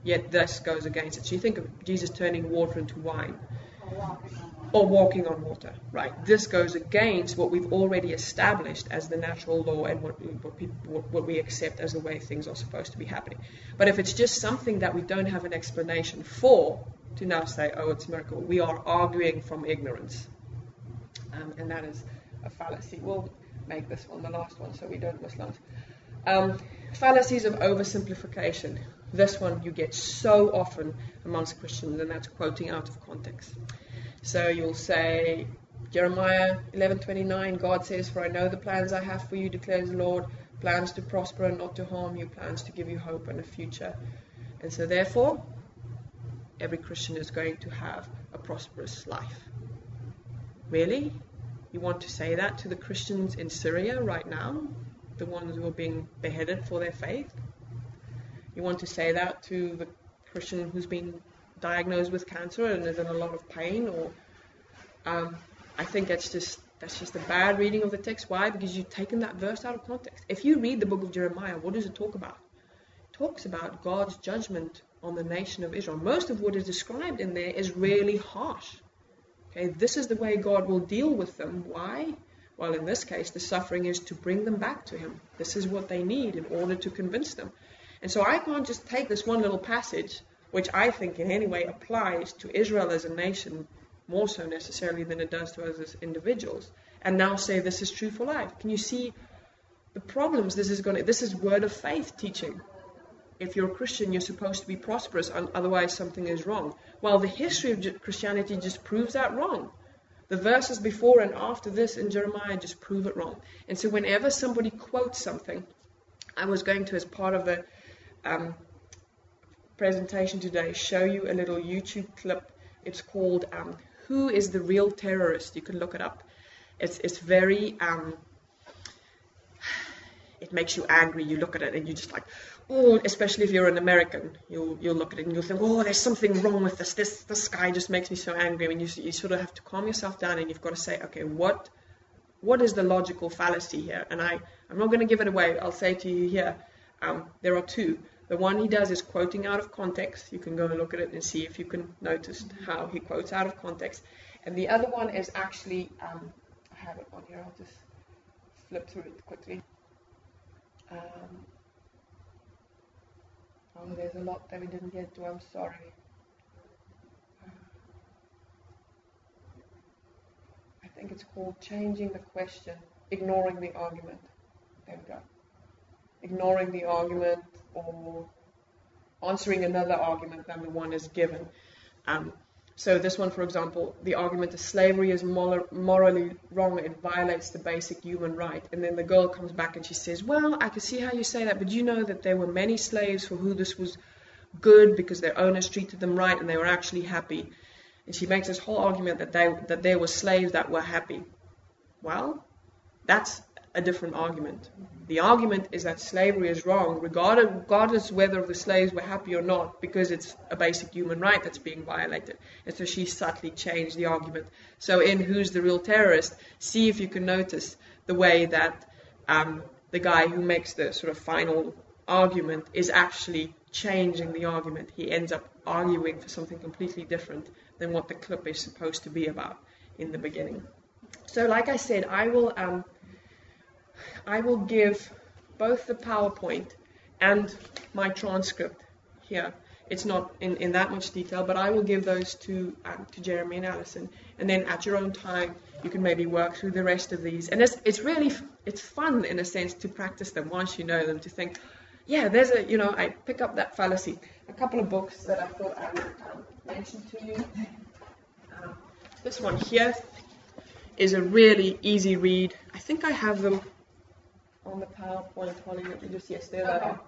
yet this goes against it. So you think of Jesus turning water into wine or walking on water, right? This goes against what we've already established as the natural law and what, what, people, what, we accept as the way things are supposed to be happening. But if it's just something that we don't have an explanation for, to now say, oh, it's a miracle, we are arguing from ignorance. Um, and that is a fallacy. We'll make this one the last one so we don't miss lunch. Um, fallacies of oversimplification. This one you get so often amongst Christians, and that's quoting out of context. So you'll say, Jeremiah 11:29, God says, "For I know the plans I have for you," declares the Lord, plans to prosper and not to harm you, plans to give you hope and a future. And so therefore, every Christian is going to have a prosperous life. Really? You want to say that to the Christians in Syria right now? The ones who are being beheaded for their faith? You want to say that to the Christian who's been diagnosed with cancer and is in a lot of pain, or um, I think that's just that's just a bad reading of the text. Why? Because you've taken that verse out of context. If you read the book of Jeremiah, what does it talk about? It talks about God's judgment on the nation of Israel. Most of what is described in there is really harsh. Okay, this is the way God will deal with them. Why? Well, in this case, the suffering is to bring them back to Him. This is what they need in order to convince them. And so I can't just take this one little passage which I think in any way applies to Israel as a nation more so necessarily than it does to us as individuals, and now say this is true for life. Can you see the problems this is going to? This is word of faith teaching. If you're a Christian, you're supposed to be prosperous, otherwise something is wrong. Well, the history of Christianity just proves that wrong. The verses before and after this in Jeremiah just prove it wrong. And so, whenever somebody quotes something, I was going to, as part of the um, presentation today, show you a little YouTube clip. It's called um, "Who is the Real Terrorist?" You can look it up. It's it's very um, it makes you angry. You look at it and you just like, oh, especially if you're an American, you'll you'll look at it and you'll think, oh, there's something wrong with this. This this guy just makes me so angry. I mean, you you sort of have to calm yourself down and you've got to say, okay, what what is the logical fallacy here? And I I'm not going to give it away. I'll say to you here, um, there are two. The one he does is quoting out of context. You can go and look at it and see if you can notice how he quotes out of context. And the other one is actually, um, I have it on here. I'll just flip through it quickly. Um, Oh, there's a lot that we didn't get to. I'm sorry. I think it's called changing the question, ignoring the argument. There we go. Ignoring the argument or answering another argument than the one is given. Um, so this one, for example, the argument that slavery is morally wrong, it violates the basic human right. And then the girl comes back and she says, well, I can see how you say that, but you know that there were many slaves for who this was good because their owners treated them right and they were actually happy. And she makes this whole argument that, they, that there were slaves that were happy. Well, that's a different argument. The argument is that slavery is wrong, regardless whether the slaves were happy or not, because it's a basic human right that's being violated. And so she subtly changed the argument. So in Who's the Real Terrorist, see if you can notice the way that um, the guy who makes the sort of final argument is actually changing the argument. He ends up arguing for something completely different than what the clip is supposed to be about in the beginning. So, like I said, I will um, I will give both the PowerPoint and my transcript here. It's not in, in that much detail, but I will give those to um, to Jeremy and Alison, and then at your own time you can maybe work through the rest of these. And it's it's really it's fun in a sense to practice them once you know them. To think, yeah, there's a you know I pick up that fallacy. A couple of books that I thought I would um, mention to you. Um, this one here is a really easy read. I think I have them on the PowerPoint, Holly, let me just, yes, there okay. they are.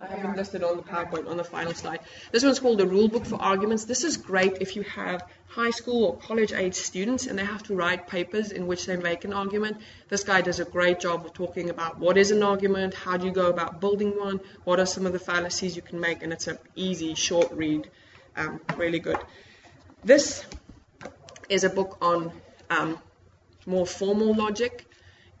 I have them listed on the PowerPoint on the final slide. This one's called the Rule Book for Arguments. This is great if you have high school or college age students and they have to write papers in which they make an argument. This guy does a great job of talking about what is an argument, how do you go about building one, what are some of the fallacies you can make, and it's an easy, short read, um, really good. This is a book on um, more formal logic.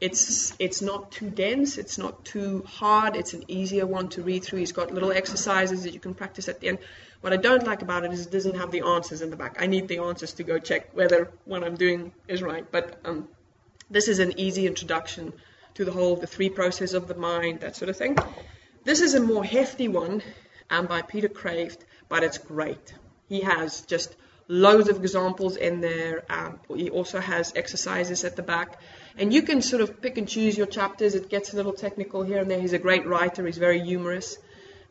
It's it's not too dense, it's not too hard, it's an easier one to read through. He's got little exercises that you can practice at the end. What I don't like about it is it doesn't have the answers in the back. I need the answers to go check whether what I'm doing is right. But um, this is an easy introduction to the whole the three processes of the mind, that sort of thing. This is a more hefty one um, by Peter Kreeft, but it's great. He has just loads of examples in there. Um, he also has exercises at the back. And you can sort of pick and choose your chapters. It gets a little technical here and there. He's a great writer. He's very humorous,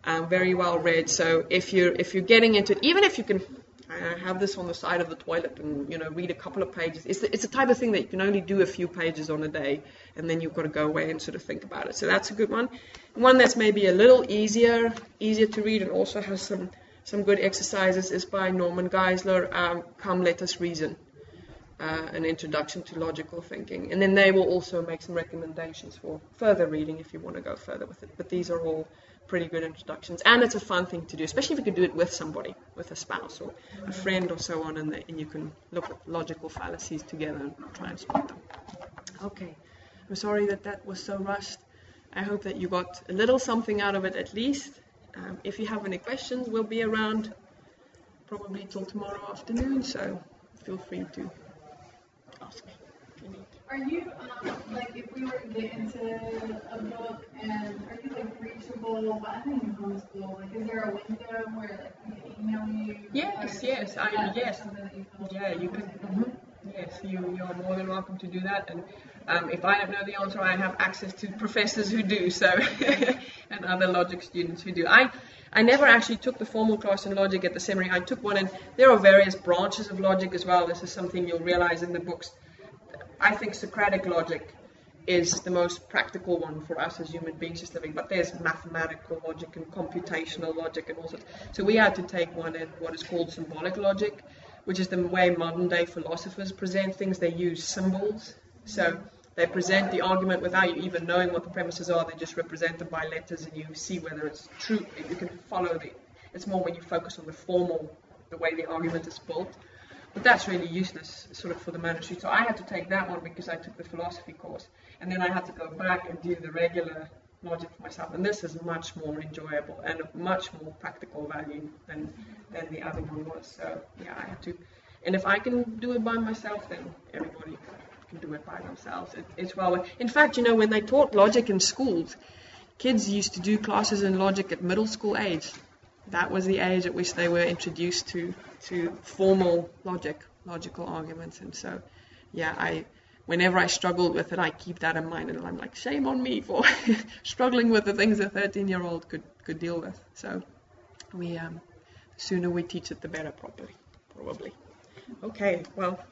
um, very well read. So if you're if you're getting into it, even if you can uh, have this on the side of the toilet and you know read a couple of pages, it's the, it's the type of thing that you can only do a few pages on a day, and then you've got to go away and sort of think about it. So that's a good one. One that's maybe a little easier easier to read and also has some some good exercises is by Norman Geisler. Um, Come, let us reason uh, an introduction to logical thinking. And then they will also make some recommendations for further reading if you want to go further with it. But these are all pretty good introductions. And it's a fun thing to do, especially if you can do it with somebody, with a spouse or a friend or so on, and, the, and you can look at logical fallacies together and try and spot them. Okay, I'm sorry that that was so rushed. I hope that you got a little something out of it at least. Um, if you have any questions, we'll be around probably till tomorrow afternoon, so feel free to ask me if you need. Are you, um, like, if we were to get into a book and are you like reachable, I think in homeschool, like, is there a window where like we can email you? Yes, Or yes, I- that yes. you Yeah, you can. mhm. Yes, you you are more than welcome to do that. And um, if I don't know the answer, I have access to professors who do. So [LAUGHS] and other logic students who do. I I never actually took the formal class in logic at the seminary. I took one, and there are various branches of logic as well. This is something you'll realize in the books. I think Socratic logic is the most practical one for us as human beings just living. But there's mathematical logic and computational logic and all sorts. So we had to take one in what is called symbolic logic, which is the way modern day philosophers present things. They use symbols. So they present the argument without you even knowing what the premises are. They just represent them by letters, and you see whether it's true. You can follow the. It's more when you focus on the formal, the way the argument is built. But that's really useless, sort of, for the mandatory. So I had to take that one because I took the philosophy course, and then I had to go back and do the regular logic for myself. And this is much more enjoyable and of much more practical value than than the other one was. So yeah, I had to. And if I can do it by myself, then everybody can do it by themselves. It, it's well. In fact, you know, when they taught logic in schools, kids used to do classes in logic at middle school age. That was the age at which they were introduced to to formal logic, logical arguments. And so, yeah, I whenever I struggled with it, I keep that in mind, and I'm like, shame on me for [LAUGHS] struggling with the things a 13 year old could could deal with. So, we um, the sooner we teach it, the better, properly, probably. Okay, well,